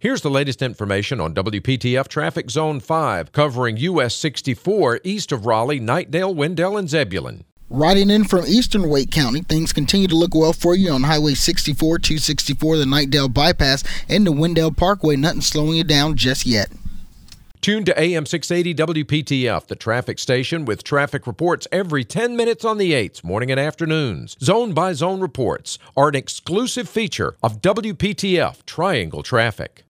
Here's the latest information on WPTF Traffic Zone 5, covering US 64 east of Raleigh, Knightdale, Wendell, and Zebulon. Riding in from eastern Wake County, things continue to look well for you on Highway 64, 264, the Knightdale Bypass, and the Wendell Parkway. Nothing slowing you down just yet. Tune to AM 680 WPTF, the traffic station, with traffic reports every 10 minutes on the 8s, morning and afternoons. Zone by zone reports are an exclusive feature of WPTF Triangle Traffic.